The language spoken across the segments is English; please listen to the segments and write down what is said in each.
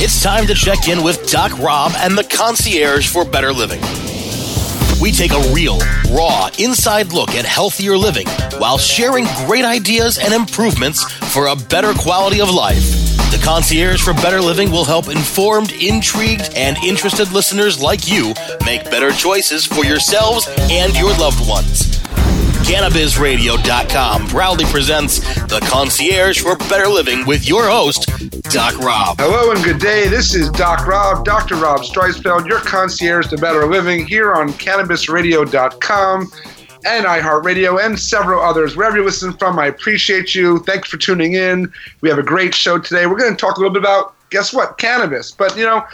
It's time to check in with Doc Rob and the concierge for better living. We take a real, raw, inside look at healthier living while sharing great ideas and improvements for a better quality of life. The Concierge for Better Living will help informed, intrigued, and interested listeners like you make better choices for yourselves and your loved ones. CannabisRadio.com proudly presents The Concierge for Better Living with your host, Doc Rob. Hello and good day. This is Doc Rob, Dr. Rob Streisfeld, your concierge to better living here on CannabisRadio.com and iHeartRadio and several others. Wherever you listen from, I appreciate you. Thanks for tuning in. We have a great show today. We're going to talk a little bit about, guess what, cannabis. But, you know,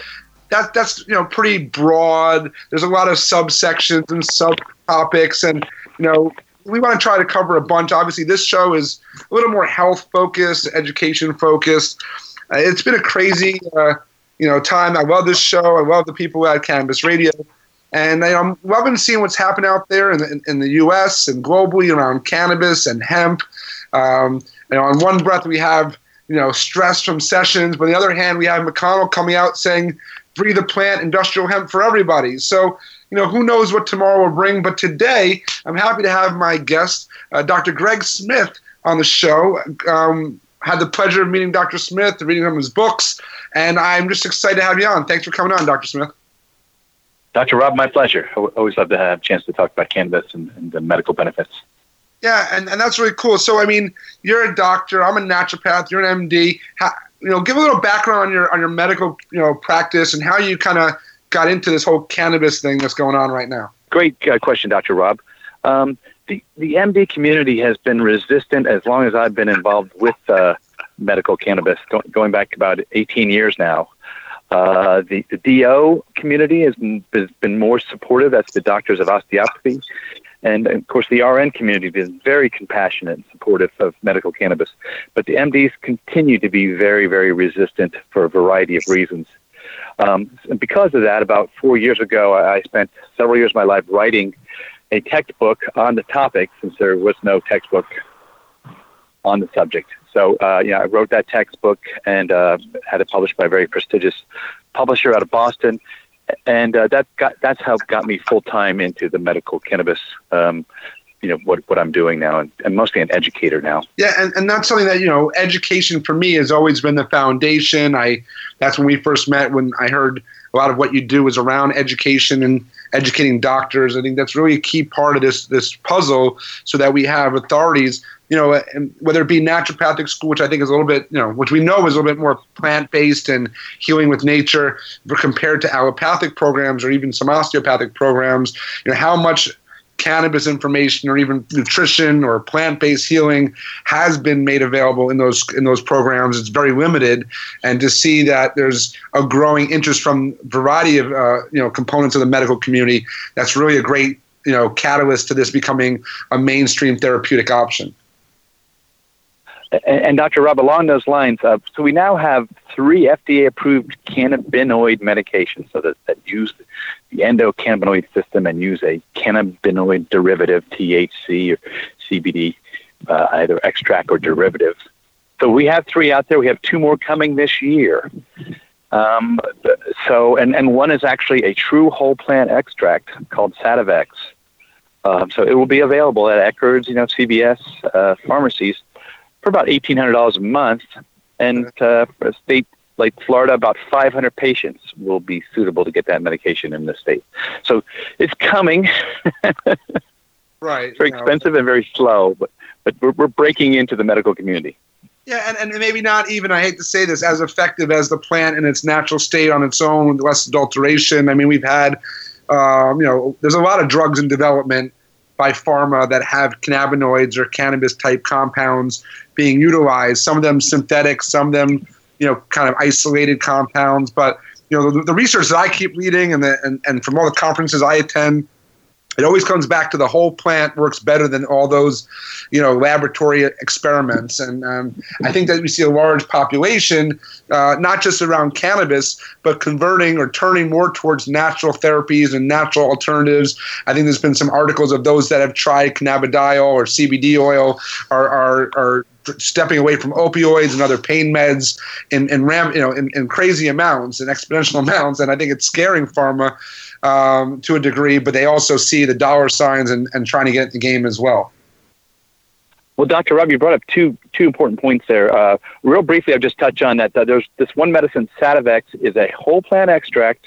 that, that's, you know, pretty broad. There's a lot of subsections and subtopics and, you know, we want to try to cover a bunch. Obviously, this show is a little more health focused, education focused. Uh, it's been a crazy, uh, you know, time. I love this show. I love the people at Cannabis Radio, and know, I'm loving seeing what's happening out there in the, in, in the U.S. and globally around cannabis and hemp. Um, you know, on one breath we have you know stress from sessions, but on the other hand we have McConnell coming out saying "Breathe the plant, industrial hemp for everybody." So you know, who knows what tomorrow will bring. But today, I'm happy to have my guest, uh, Dr. Greg Smith, on the show. Um, had the pleasure of meeting Dr. Smith, reading some of his books, and I'm just excited to have you on. Thanks for coming on, Dr. Smith. Dr. Rob, my pleasure. Always love to have a chance to talk about cannabis and, and the medical benefits. Yeah, and, and that's really cool. So, I mean, you're a doctor. I'm a naturopath. You're an MD. How, you know, give a little background on your on your medical you know practice and how you kind of got into this whole cannabis thing that's going on right now? Great uh, question, Dr. Rob. Um, the, the MD community has been resistant as long as I've been involved with uh, medical cannabis, go, going back about 18 years now. Uh, the, the DO community has been, has been more supportive. That's the doctors of osteopathy. And of course, the RN community is very compassionate and supportive of medical cannabis. But the MDs continue to be very, very resistant for a variety of reasons. Um, and because of that, about four years ago, I spent several years of my life writing a textbook on the topic since there was no textbook on the subject. So, uh, know, I wrote that textbook and uh, had it published by a very prestigious publisher out of Boston. And uh, that got, that's how got me full time into the medical cannabis um, you know what what I'm doing now, and, and mostly an educator now. Yeah, and, and that's something that you know, education for me has always been the foundation. I that's when we first met. When I heard a lot of what you do is around education and educating doctors. I think that's really a key part of this this puzzle, so that we have authorities. You know, whether it be naturopathic school, which I think is a little bit, you know, which we know is a little bit more plant based and healing with nature, compared to allopathic programs or even some osteopathic programs. You know, how much cannabis information or even nutrition or plant-based healing has been made available in those in those programs it's very limited and to see that there's a growing interest from a variety of uh, you know components of the medical community that's really a great you know catalyst to this becoming a mainstream therapeutic option and, and Dr. Rob, along those lines, uh, so we now have three FDA-approved cannabinoid medications, so that, that use the endocannabinoid system and use a cannabinoid derivative, THC or CBD, uh, either extract or derivative. So we have three out there. We have two more coming this year. Um, so, and, and one is actually a true whole plant extract called Sativex. Um, so it will be available at Eckerd's, you know, CVS uh, pharmacies for about eighteen hundred dollars a month, and uh, state like Florida, about five hundred patients will be suitable to get that medication in the state. So it's coming. right. It's very expensive and very slow, but but we're, we're breaking into the medical community. Yeah, and, and maybe not even, I hate to say this, as effective as the plant in its natural state on its own with less adulteration. I mean, we've had, um, you know, there's a lot of drugs in development by pharma that have cannabinoids or cannabis type compounds being utilized. Some of them synthetic, some of them, you know, kind of isolated compounds. But you know, the, the research that I keep reading and, the, and and from all the conferences I attend, it always comes back to the whole plant works better than all those, you know, laboratory experiments. And um, I think that we see a large population, uh, not just around cannabis, but converting or turning more towards natural therapies and natural alternatives. I think there's been some articles of those that have tried cannabidiol or CBD oil are, are, are stepping away from opioids and other pain meds in in ram you know in, in crazy amounts and exponential amounts, and I think it's scaring pharma um, to a degree. But they also see the dollar signs and, and trying to get in the game as well. Well, Dr. Rob, you brought up two two important points there. Uh, real briefly, I'll just touch on that. Uh, there's this one medicine, Sativex, is a whole plant extract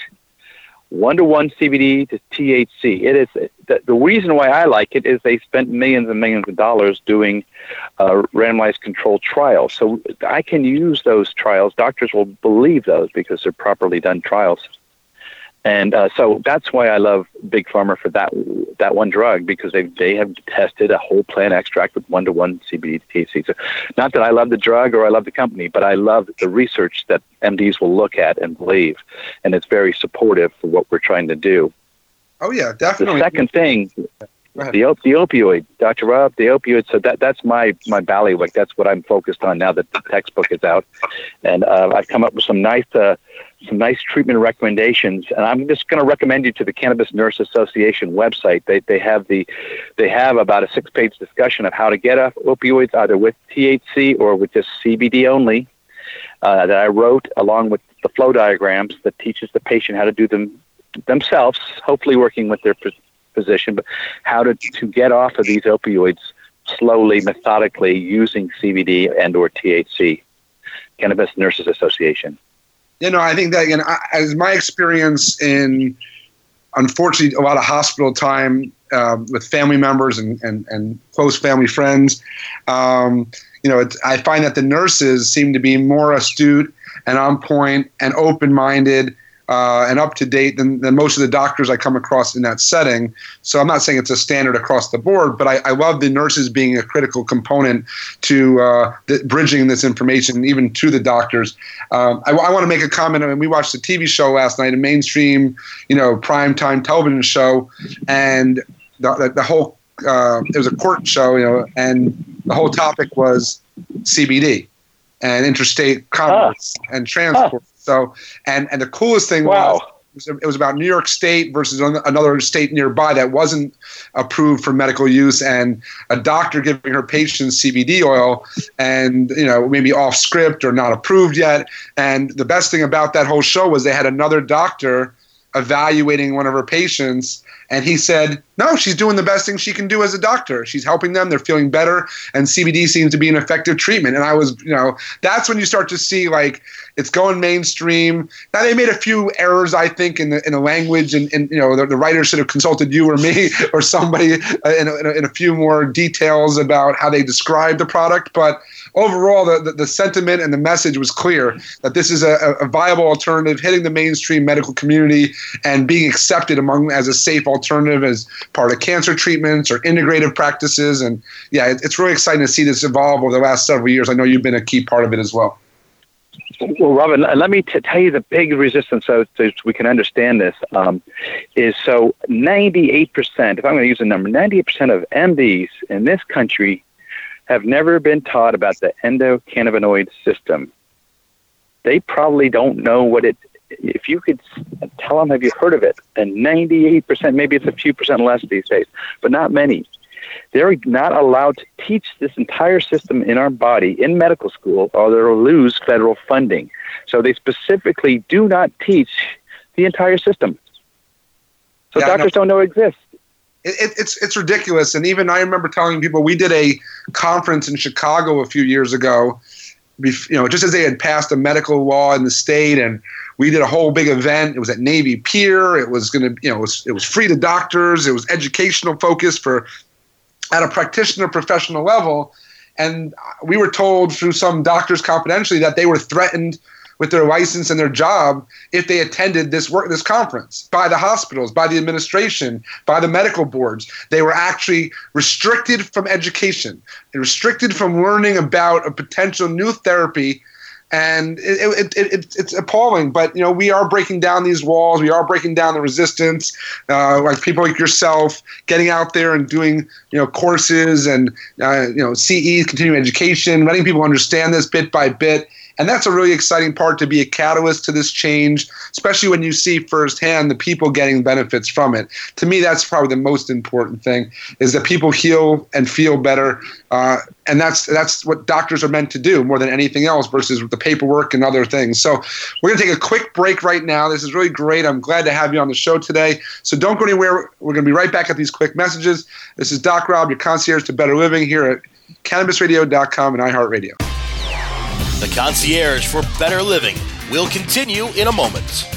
one to one CBD to THC. It is the, the, reason why I like it is they spent millions and millions of dollars doing uh, randomized controlled trials. So I can use those trials. Doctors will believe those because they're properly done trials. And uh, so that's why I love Big Pharma for that that one drug because they they have tested a whole plant extract with one to one CBD to THC. So, not that I love the drug or I love the company, but I love the research that MDs will look at and believe, and it's very supportive for what we're trying to do. Oh yeah, definitely. The second thing, the op- the opioid, Dr. Rob, the opioid. So that that's my my bailiwick. That's what I'm focused on now that the textbook is out, and uh, I've come up with some nice uh, some nice treatment recommendations. And I'm just going to recommend you to the Cannabis Nurse Association website. They, they have the they have about a six page discussion of how to get off opioids either with THC or with just CBD only. Uh, that I wrote along with the flow diagrams that teaches the patient how to do them themselves, hopefully working with their physician, but how to, to get off of these opioids slowly, methodically using CBD and or THC. Cannabis Nurses Association you know, I think that again, as my experience in, unfortunately, a lot of hospital time uh, with family members and, and, and close family friends, um, you know, I find that the nurses seem to be more astute and on point and open minded uh, and up to date than, than most of the doctors I come across in that setting. So I'm not saying it's a standard across the board, but I, I love the nurses being a critical component to uh, the, bridging this information even to the doctors. Um, I, I want to make a comment. I mean, we watched a TV show last night, a mainstream, you know, prime time television show, and the, the, the whole uh, it was a court show, you know, and the whole topic was CBD and interstate commerce and transport. So, and and the coolest thing wow. was it was about New York State versus another state nearby that wasn't approved for medical use, and a doctor giving her patients CBD oil, and you know maybe off script or not approved yet. And the best thing about that whole show was they had another doctor evaluating one of her patients and he said, no, she's doing the best thing she can do as a doctor. She's helping them. They're feeling better. And CBD seems to be an effective treatment. And I was, you know, that's when you start to see like it's going mainstream. Now they made a few errors, I think, in the in the language, and, and you know the, the writer should have consulted you or me or somebody uh, in, a, in, a, in, a, few more details about how they describe the product. But overall, the, the, the sentiment and the message was clear that this is a, a, viable alternative, hitting the mainstream medical community and being accepted among as a safe alternative as part of cancer treatments or integrative practices. And yeah, it, it's really exciting to see this evolve over the last several years. I know you've been a key part of it as well. Well, Robin, let me t- tell you the big resistance so, so we can understand this um, is so 98%, if I'm going to use a number, 98% of MDs in this country have never been taught about the endocannabinoid system. They probably don't know what it. If you could tell them, have you heard of it? And 98%, maybe it's a few percent less these days, but not many. They're not allowed to teach this entire system in our body in medical school, or they'll lose federal funding. So they specifically do not teach the entire system. So yeah, doctors don't know it exists it, it's it's ridiculous. And even I remember telling people we did a conference in Chicago a few years ago. You know, just as they had passed a medical law in the state, and we did a whole big event. It was at Navy Pier. It was going to, you know, it was, it was free to doctors. It was educational focused for at a practitioner professional level. And we were told through some doctors confidentially that they were threatened with their license and their job if they attended this work this conference by the hospitals, by the administration, by the medical boards. They were actually restricted from education, restricted from learning about a potential new therapy and it, it, it, it's appalling. But you know, we are breaking down these walls. We are breaking down the resistance. Uh, like people like yourself, getting out there and doing you know courses and uh, you know CE continuing education, letting people understand this bit by bit And that's a really exciting part to be a catalyst to this change, especially when you see firsthand the people getting benefits from it. To me, that's probably the most important thing is that people heal and feel better. Uh, and that's that's what doctors are meant to do more than anything else versus the paperwork and other things. So we're going to take a quick break right now. This is really great. I'm glad to have you on the show today. So don't go anywhere. We're going to be right back at these quick messages. This is Doc Rob, your concierge to better living here at cannabisradio.com and iHeartRadio. The concierge for better living will continue in a moment.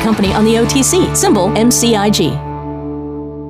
company on the OTC, symbol MCIG.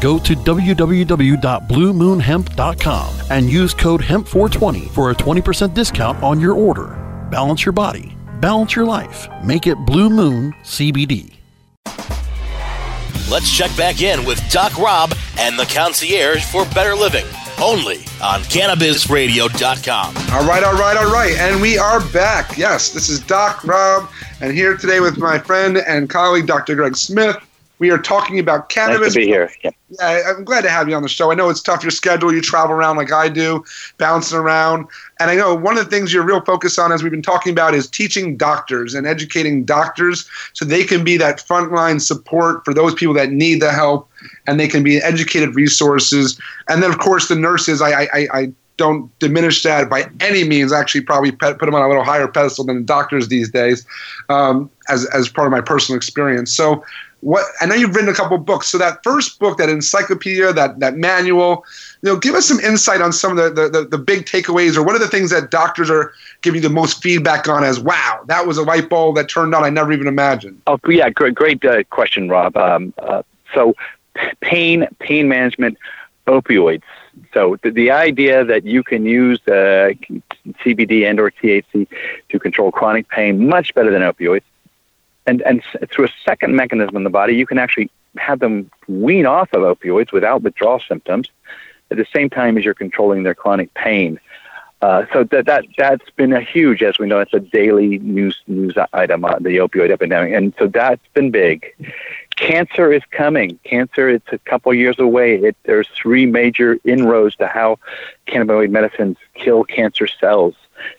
Go to www.bluemoonhemp.com and use code HEMP420 for a 20% discount on your order. Balance your body, balance your life. Make it Blue Moon CBD. Let's check back in with Doc Rob and the concierge for better living. Only on CannabisRadio.com. All right, all right, all right. And we are back. Yes, this is Doc Rob, and here today with my friend and colleague, Dr. Greg Smith. We are talking about cannabis. Nice to be here. Yeah. yeah, I'm glad to have you on the show. I know it's tough your schedule. You travel around like I do, bouncing around. And I know one of the things you're real focused on, as we've been talking about, is teaching doctors and educating doctors so they can be that frontline support for those people that need the help and they can be educated resources. And then, of course, the nurses. I, I, I don't diminish that by any means. Actually, probably put them on a little higher pedestal than the doctors these days, um, as as part of my personal experience. So, what I know you've written a couple books. So that first book, that encyclopedia, that that manual, you know, give us some insight on some of the the, the, big takeaways, or what are the things that doctors are giving you the most feedback on? As wow, that was a light bulb that turned on. I never even imagined. Oh yeah, great, great uh, question, Rob. Um, uh, so pain, pain management, opioids. So the, the idea that you can use uh, CBD and or THC to control chronic pain much better than opioids, and and through a second mechanism in the body, you can actually have them wean off of opioids without withdrawal symptoms, at the same time as you're controlling their chronic pain. Uh, so that that that's been a huge, as we know, it's a daily news news item on the opioid epidemic, and so that's been big. Cancer is coming. Cancer, it's a couple years away. It, there's three major inroads to how cannabinoid medicines kill cancer cells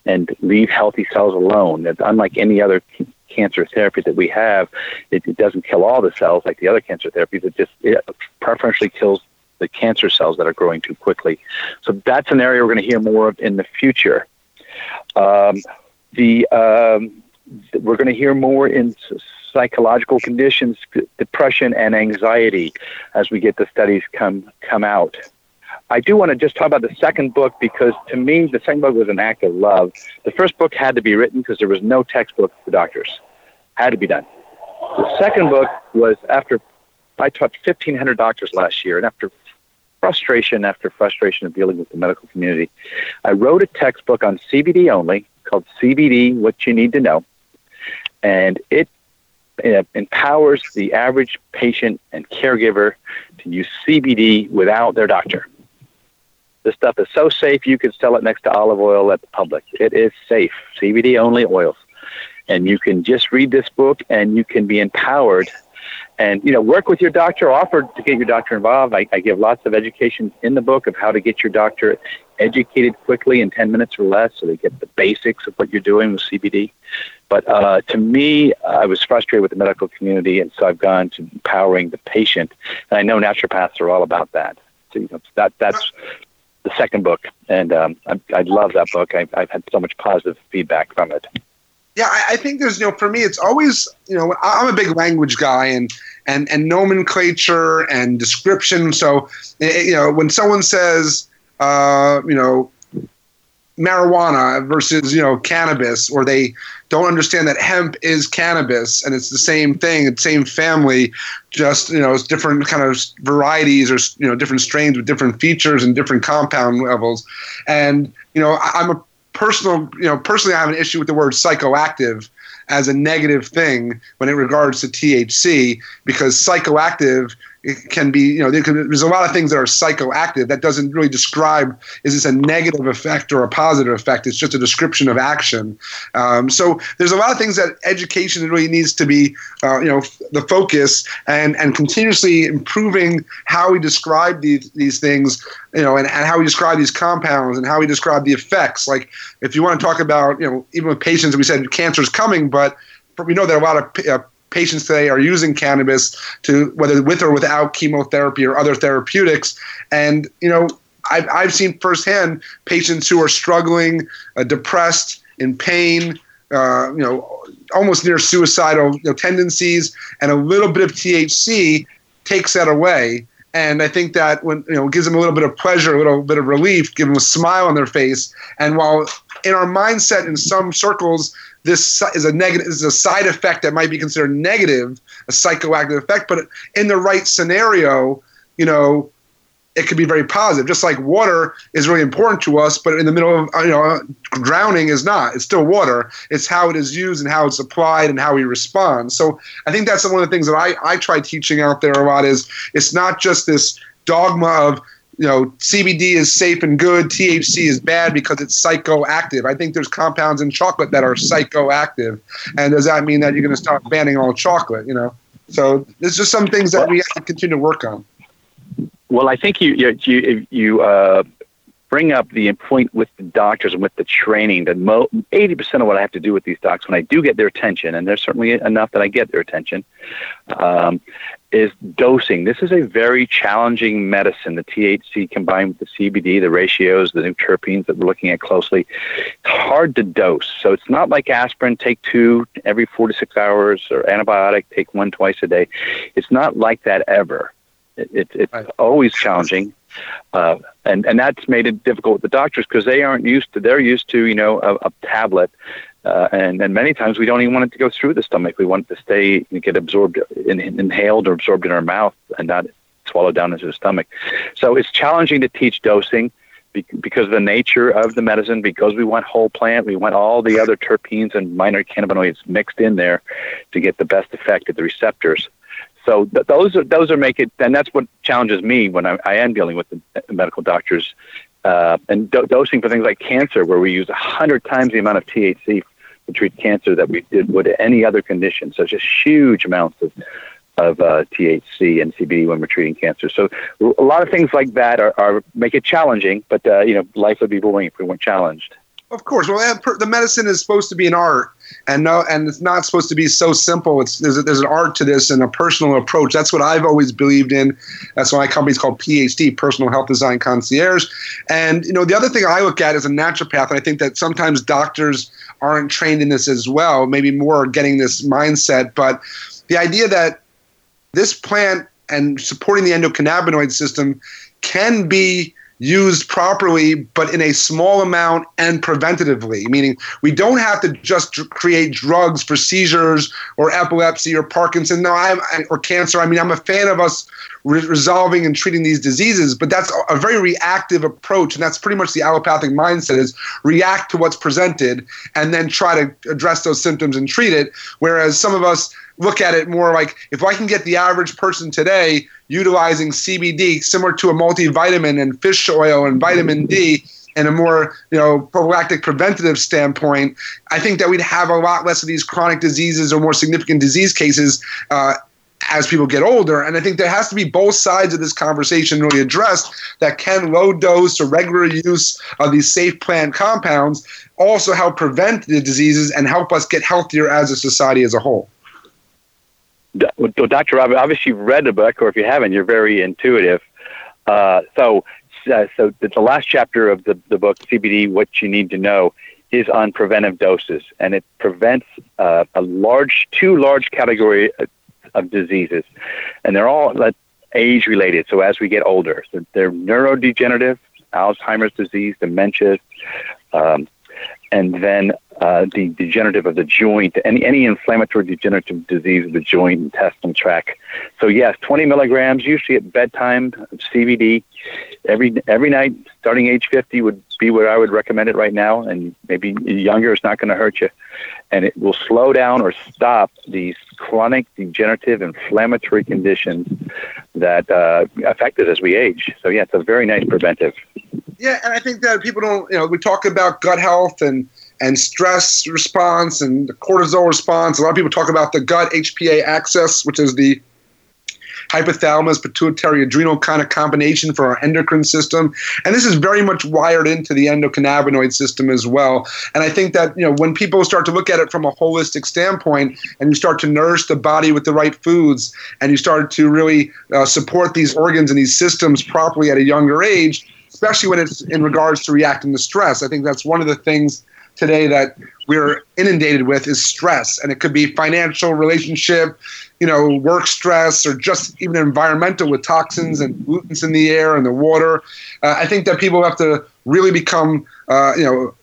and leave healthy cells alone. It's unlike any other cancer therapy that we have, it, it, doesn't kill all the cells like the other cancer therapies. It just it preferentially kills the cancer cells that are growing too quickly. So that's an area we're going to hear more of in the future. Um, the um, we're going to hear more in psychological conditions, depression and anxiety, as we get the studies come come out. I do want to just talk about the second book because to me the second book was an act of love. The first book had to be written because there was no textbook for doctors. Had to be done. The second book was after I taught 1,500 doctors last year, and after frustration after frustration of dealing with the medical community, I wrote a textbook on CBD only called CBD What You Need to Know. And it empowers the average patient and caregiver to use CBD without their doctor. This stuff is so safe you could sell it next to olive oil at the public. It is safe. CBD only oils. And you can just read this book and you can be empowered and you know work with your doctor offer to get your doctor involved I, I, give lots of education in the book of how to get your doctor educated quickly in 10 minutes or less so they get the basics of what you're doing with cbd but uh, to me i was frustrated with the medical community and so i've gone to empowering the patient and i know naturopaths are all about that so you know, that that's the second book and um, I, I love that book I've, I've had so much positive feedback from it yeah, I, I, think there's you know for me it's always you know I'm a big language guy and and and nomenclature and description. So you know when someone says uh, you know marijuana versus you know cannabis, or they don't understand that hemp is cannabis and it's the same thing, the same family, just you know it's different kind of varieties or you know different strains with different features and different compound levels. And you know I, I'm a personal, you know, personally, I have an issue with the word psychoactive as a negative thing when it regards to THC because psychoactive it can be, you know, there can, there's a lot of things that are psychoactive that doesn't really describe is this a negative effect or a positive effect. It's just a description of action. Um, so there's a lot of things that education really needs to be, uh, you know, the focus and and continuously improving how we describe these these things, you know, and, and how we describe these compounds and how we describe the effects. Like if you want to talk about, you know, even with patients, we said cancer is coming, but we know that a lot of uh, patients today are using cannabis to whether with or without chemotherapy or other therapeutics. And you know, I've I've seen firsthand patients who are struggling, uh, depressed, in pain. Uh, you know, almost near suicidal you know, tendencies, and a little bit of THC takes that away. And I think that when you know gives them a little bit of pleasure, a little bit of relief, give them a smile on their face. And while in our mindset, in some circles, this is a negative is a side effect that might be considered negative, a psychoactive effect, but in the right scenario, you know, it could be very positive. Just like water is really important to us, but in the middle of uh, you know uh, drowning is not. It's still water. It's how it is used and how it's applied and how we respond. So I think that's one of the things that I I try teaching out there a lot is it's not just this dogma of you know, CBD is safe and good, THC is bad because it's psychoactive. I think there's compounds in chocolate that are psychoactive. And does that mean that you're going to start banning all chocolate, you know? So there's just some things that we have to continue to work on. Well, I think you you you, you uh, bring up the point with the doctors and with the training that mo- 80% of what I have to do with these docs when I do get their attention, and there's certainly enough that I get their attention, um, is dosing. This is a very challenging medicine. The THC combined with the CBD, the ratios, the new terpenes that we're looking at closely, it's hard to dose. So it's not like aspirin, take two every four to six hours, or antibiotic, take one twice a day. It's not like that ever. It, it, it's right. always challenging. Uh, and and that's made it difficult with the doctors because they aren't used to. They're used to you know a, a tablet, uh, and and many times we don't even want it to go through the stomach. We want it to stay and get absorbed, in, inhaled or absorbed in our mouth, and not swallowed down into the stomach. So it's challenging to teach dosing because of the nature of the medicine, because we want whole plant, we want all the other terpenes and minor cannabinoids mixed in there to get the best effect at the receptors. So th- those are those are make it, and that's what challenges me when I, I am dealing with the medical doctors uh, and do- dosing for things like cancer, where we use a hundred times the amount of THC to treat cancer that we did with any other condition. So just huge amounts of of uh, THC and CBD when we're treating cancer. So a lot of things like that are, are make it challenging, but uh, you know life would be boring if we weren't challenged. Of course. Well, the medicine is supposed to be an art, and no, and it's not supposed to be so simple. It's there's, a, there's an art to this and a personal approach. That's what I've always believed in. That's why my company's called PhD, Personal Health Design Concierge. And you know, the other thing I look at is a naturopath, and I think that sometimes doctors aren't trained in this as well. Maybe more getting this mindset, but the idea that this plant and supporting the endocannabinoid system can be used properly, but in a small amount and preventatively. Meaning, we don't have to just create drugs for seizures or epilepsy or Parkinson. No, I'm or cancer. I mean, I'm a fan of us re- resolving and treating these diseases, but that's a very reactive approach, and that's pretty much the allopathic mindset: is react to what's presented and then try to address those symptoms and treat it. Whereas some of us look at it more like if I can get the average person today utilizing CBD similar to a multivitamin and fish oil and vitamin D in a more you know prophylactic preventative standpoint, I think that we'd have a lot less of these chronic diseases or more significant disease cases uh, as people get older. And I think there has to be both sides of this conversation really addressed that can low dose or regular use of these safe plant compounds also help prevent the diseases and help us get healthier as a society as a whole. Well, Dr. Rob, obviously you've read the book, or if you haven't, you're very intuitive. Uh, so, uh, so the last chapter of the, the book, CBD, What You Need to Know, is on preventive doses, and it prevents uh, a large, two large category of diseases, and they're all age related. So as we get older, so they're neurodegenerative, Alzheimer's disease, dementia, um, and then uh, the degenerative of the joint, any any inflammatory degenerative disease of the joint intestinal tract. So yes, 20 milligrams, usually at bedtime, CBD, every every night, starting age 50 would be what I would recommend it right now, and maybe younger is not going to hurt you, and it will slow down or stop these chronic degenerative inflammatory conditions that uh, affect us as we age. So yeah, it's a very nice preventive. Yeah, and I think that people don't, you know, we talk about gut health and and stress response and the cortisol response. A lot of people talk about the gut HPA axis, which is the hypothalamus pituitary adrenal kind of combination for our endocrine system and this is very much wired into the endocannabinoid system as well and i think that you know when people start to look at it from a holistic standpoint and you start to nourish the body with the right foods and you start to really uh, support these organs and these systems properly at a younger age especially when it's in regards to reacting to stress i think that's one of the things today that we're inundated with is stress. And it could be financial relationship you know work stress or just even environmental with toxins and pollutants in the air and the water. Uh, i think that people have to really become uh, you know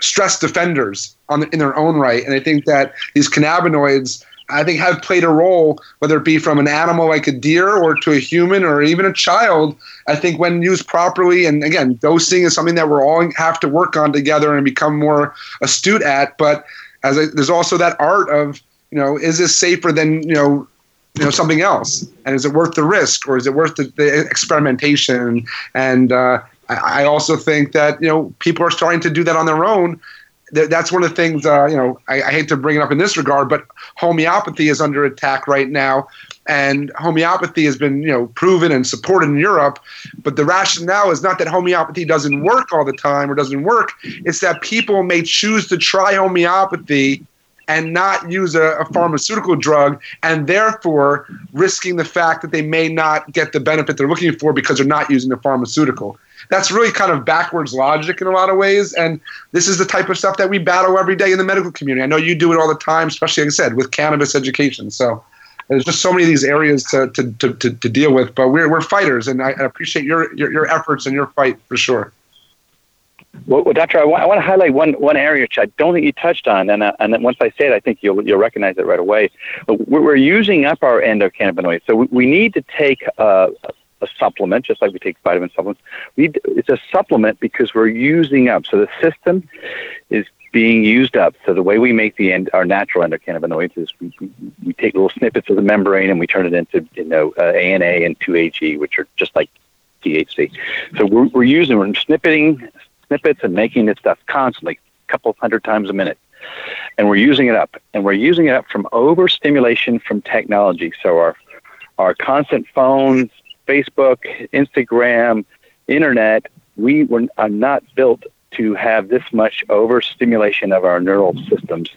stress defenders on, in their own right. And i think that these cannabinoids I think have played a role, whether it be from an animal like a deer or to a human or even a child. I think when used properly, and again, dosing is something that we're all have to work on together and become more astute at. But as I, there's also that art of, you know, is this safer than you know, you know something else, and is it worth the risk or is it worth the, the experimentation? And uh, I, I also think that you know people are starting to do that on their own that's one of the things, uh, you know, I, I, hate to bring it up in this regard, but homeopathy is under attack right now. And homeopathy has been, you know, proven and supported in Europe. But the rationale is not that homeopathy doesn't work all the time or doesn't work. It's that people may choose to try homeopathy and not use a, a, pharmaceutical drug, and therefore risking the fact that they may not get the benefit they're looking for because they're not using the pharmaceutical that's really kind of backwards logic in a lot of ways. And this is the type of stuff that we battle every day in the medical community. I know you do it all the time, especially, like I said, with cannabis education. So there's just so many of these areas to, to, to, to, to deal with. But we're, we're fighters, and I appreciate your, your, your efforts and your fight for sure. Well, well, Doctor, I want, I want to highlight one, one area which I don't think you touched on, and, uh, and once I say it, I think you'll, you'll recognize it right away. We're, we're using up our endocannabinoids, so we, we need to take uh, a supplement, just like we take vitamin supplements. We, it's a supplement because we're using up. So the system is being used up. So the way we make the end, our natural endocannabinoids is we, we, take little snippets of the membrane and we turn it into you know uh, ANA and 2-AG, which are just like THC. So we're, we're using we're snippeting snippets and making this stuff constantly, a couple hundred times a minute. And we're using it up, and we're using it up from overstimulation from technology. So our our constant phones, Facebook, Instagram, internet, we were, are not built to have this much overstimulation of our neural systems.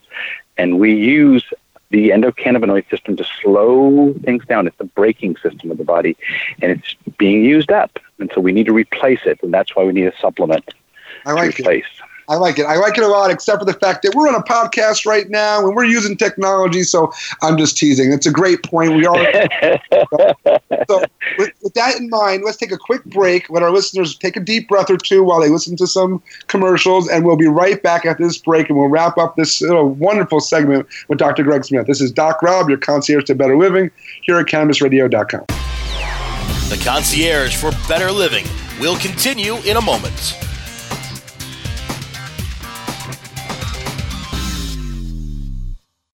And we use the endocannabinoid system to slow things down. It's the braking system of the body, and it's being used up. And so we need to replace it, and that's why we need a supplement I like to replace. It. I like it. I like it a lot, except for the fact that we're on a podcast right now and we're using technology. So I'm just teasing. It's a great point. We are. so with, with, that in mind, let's take a quick break. Let our listeners take a deep breath or two while they listen to some commercials, and we'll be right back after this break, and we'll wrap up this uh, wonderful segment with Dr. Greg Smith. This is Doc Rob, your concierge to better living, here at CannabisRadio.com. The concierge for better living will continue in a moment.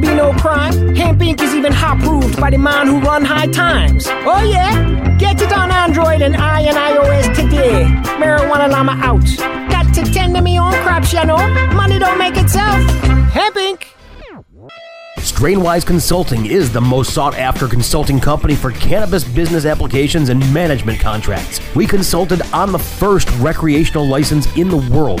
be no crime. Hempire. is even hot proved by the man who run high times. Oh yeah? Get it on Android and I and iOS today. Marijuana Llama out. Got to tend to me own crops, you know. Money don't make itself. Hempire. Strainwise Consulting is the most sought after consulting company for cannabis business applications and management contracts. We consulted on the first recreational license in the world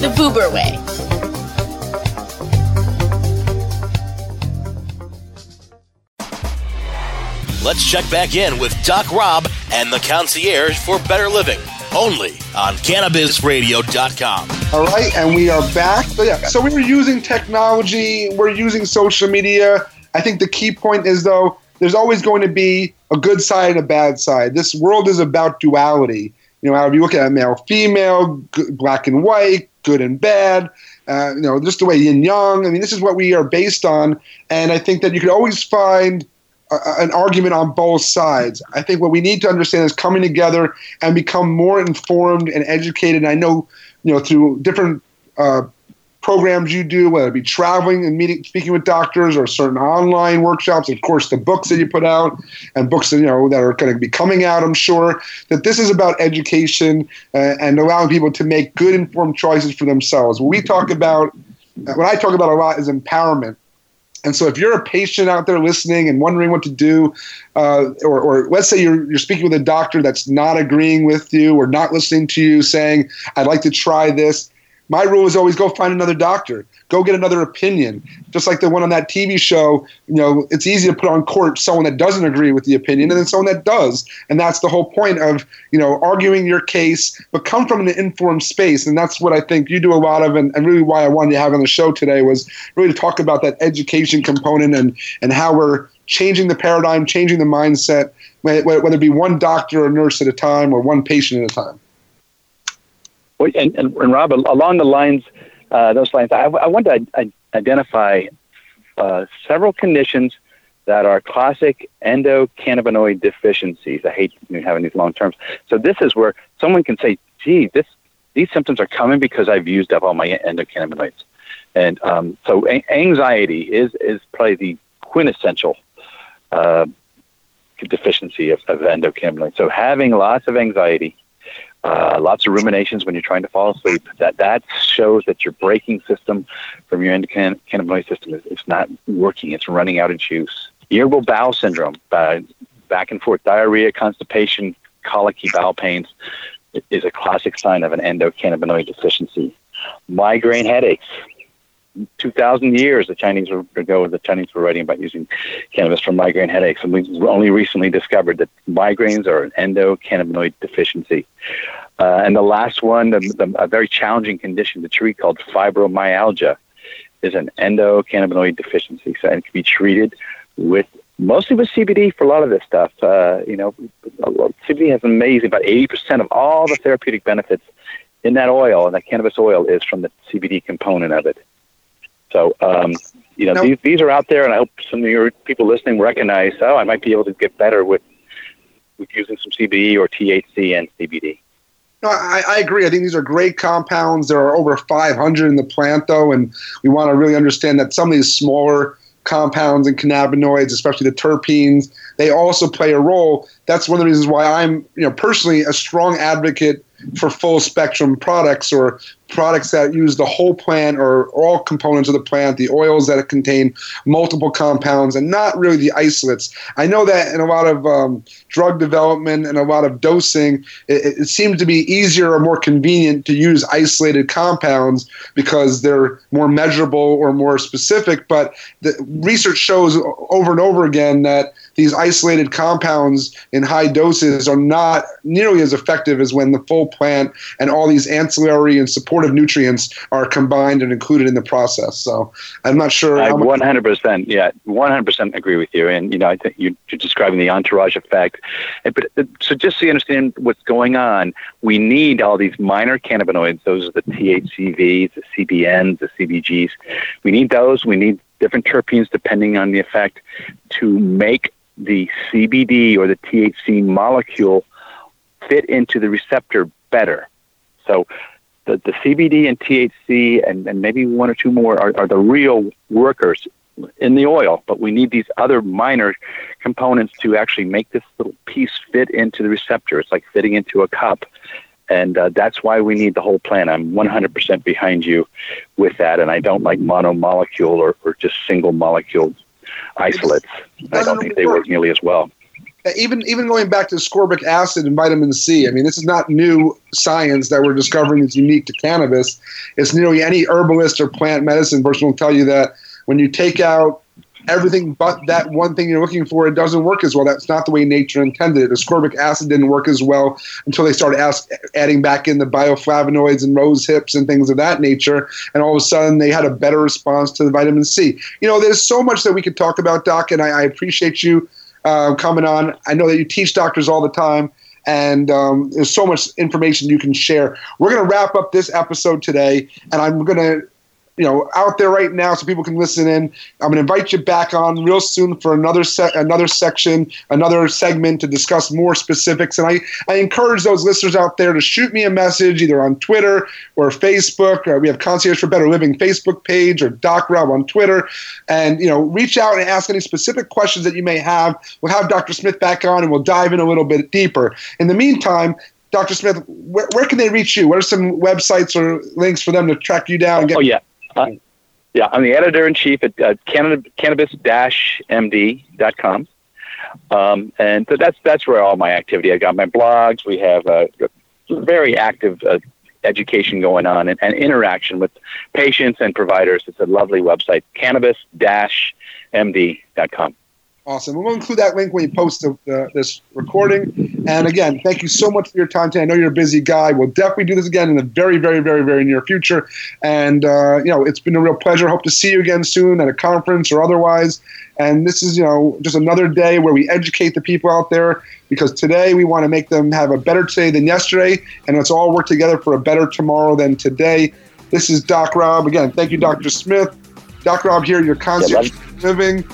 the Vuber way. Let's check back in with Doc Rob and the concierge for better living only on cannabisradio.com. All right, and we are back. So, yeah, so we were using technology, we're using social media. I think the key point is, though, there's always going to be a good side and a bad side. This world is about duality. You know, if you look at male, female, black and white, good and bad, uh, you know, just the way yin yang. I mean, this is what we are based on, and I think that you can always find a, an argument on both sides. I think what we need to understand is coming together and become more informed and educated. And I know, you know, through different uh, programs you do, whether it be traveling and meeting, speaking with doctors, or certain online workshops. Of course, the books that you put out and books that you know that are going to be coming out. I'm sure that this is about education uh, and allowing people to make good informed choices for themselves. What we talk about, what I talk about a lot, is empowerment. And so, if you're a patient out there listening and wondering what to do, uh, or, or, let's say you're, you're speaking with a doctor that's not agreeing with you or not listening to you, saying, I'd like to try this, my rule is always go find another doctor. Go get another opinion. Just like the one on that tv show you know it's easy to put on court someone that doesn't agree with the opinion and then someone that does. And that's the whole point of you know arguing your case but come from an informed space. And that's what i think you do a lot of. And, and really why i wanted to have on the show today was really to talk about that education component and and how we're changing the paradigm changing the mindset whether it be one doctor or nurse at a time or one patient at a time and, and, and Rob, along the lines, uh, those lines, I, I want to identify uh, several conditions that are classic endocannabinoid deficiencies. I hate having these long terms. So this is where someone can say, "Gee, this these symptoms are coming because I've used up all my endocannabinoids." And um, so a- anxiety is is probably the quintessential uh, deficiency of, of endocannabinoids. So having lots of anxiety uh, lots of ruminations when you're trying to fall asleep. That that shows that your braking system from your endocannabinoid system is, not working. It's running out of juice. Irritable bowel syndrome, uh, back and forth diarrhea, constipation, colicky bowel pains is a classic sign of an endocannabinoid deficiency. Migraine headaches, 2,000 years the Chinese were ago, the Chinese were writing about using cannabis for migraine headaches, and we only recently discovered that migraines are an endocannabinoid deficiency. Uh, and the last one, the, the, a very challenging condition to treat called fibromyalgia, is an endocannabinoid deficiency. So it can be treated with mostly with CBD for a lot of this stuff. Uh, you know, CBD has amazing about 80% of all the therapeutic benefits in that oil, and that cannabis oil is from the CBD component of it. So, um, you know, these, these are out there, and I hope some of your people listening recognize, oh, I might be able to get better with with using some CBD or THC and CBD. No, I, I, agree. I think these are great compounds. There are over 500 in the plant, though, and we want to really understand that some of these smaller compounds and cannabinoids, especially the terpenes, they also play a role. That's one of the reasons why I'm, you know, personally a strong advocate for full spectrum products or products that use the whole plant or all components of the plant, the oils that contain multiple compounds, and not really the isolates. I know that in a lot of um, drug development and a lot of dosing, it, it, seems to be easier or more convenient to use isolated compounds because they're more measurable or more specific. But the research shows over and over again that these isolated compounds in high doses are not nearly as effective as when the full plant and all these ancillary and supportive nutrients are combined and included in the process. So I'm not sure. I 100%, yeah, 100% agree with you. And, you know, I think you're describing the entourage effect. But uh, so just so you understand what's going on, we need all these minor cannabinoids. Those are the THCVs, the CBNs, the CBGs. We need those. We need different terpenes depending on the effect to make the CBD or the THC molecule fit into the receptor better. So the, the CBD and THC and, and maybe one or two more are, are the real workers in the oil, but we need these other minor components to actually make this little piece fit into the receptor. It's like fitting into a cup. And uh, that's why we need the whole plant. I'm 100% behind you with that. And I don't like monomolecule or, or just single molecule isolates. I don't think they work nearly as well. Even even going back to ascorbic acid and vitamin C, I mean, this is not new science that we're discovering is unique to cannabis. It's nearly any herbalist or plant medicine person will tell you that when you take out everything but that one thing you're looking for, it doesn't work as well. That's not the way nature intended it. Ascorbic acid didn't work as well until they started ask, adding back in the bioflavonoids and rose hips and things of that nature. And all of a sudden, they had a better response to the vitamin C. You know, there's so much that we could talk about, Doc, and I, I appreciate you uh, coming on. I know that you teach doctors all the time and um, there's so much information you can share. We're going to wrap up this episode today, and I'm going to you know out there right now so people can listen in. I'm going to invite you back on real soon for another se- another section, another segment to discuss more specifics. And I, I encourage those listeners out there to shoot me a message either on Twitter or Facebook. Or we have Concierge for Better Living Facebook page or Doc Rob on Twitter, and you know reach out and ask any specific questions that you may have. We'll have Dr. Smith back on and we'll dive in a little bit deeper. In the meantime, Dr. Smith, where, where, can they reach you? What are some websites or links for them to track you down? oh, yeah. Uh, yeah, I'm the editor in chief at uh, cannabis-md.com. Um, and so that's that's where all my activity. I got my blogs. We have a, a very active uh, education going on and, and, interaction with patients and providers. It's a lovely website, cannabis-md.com. Awesome. We'll include that link when you post the, the, this recording. And again, thank you so much for your time today. I know you're a busy guy. We'll definitely do this again in the very, very, very, very near future. And, uh, you know, it's been a real pleasure. Hope to see you again soon at a conference or otherwise. And this is, you know, just another day where we educate the people out there because today we want to make them have a better today than yesterday. And let's all work together for a better tomorrow than today. This is Doc Rob. Again, thank you, Dr. Smith. Doc Rob here, your concierge yeah, living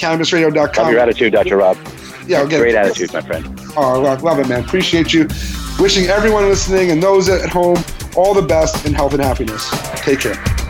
cannabisradio.com. Love your attitude, Dr. Rob. Yeah, again, great attitude, my friend. Oh, love, love it, man. Appreciate you. Wishing everyone listening and those at home all the best in health and happiness. Take care.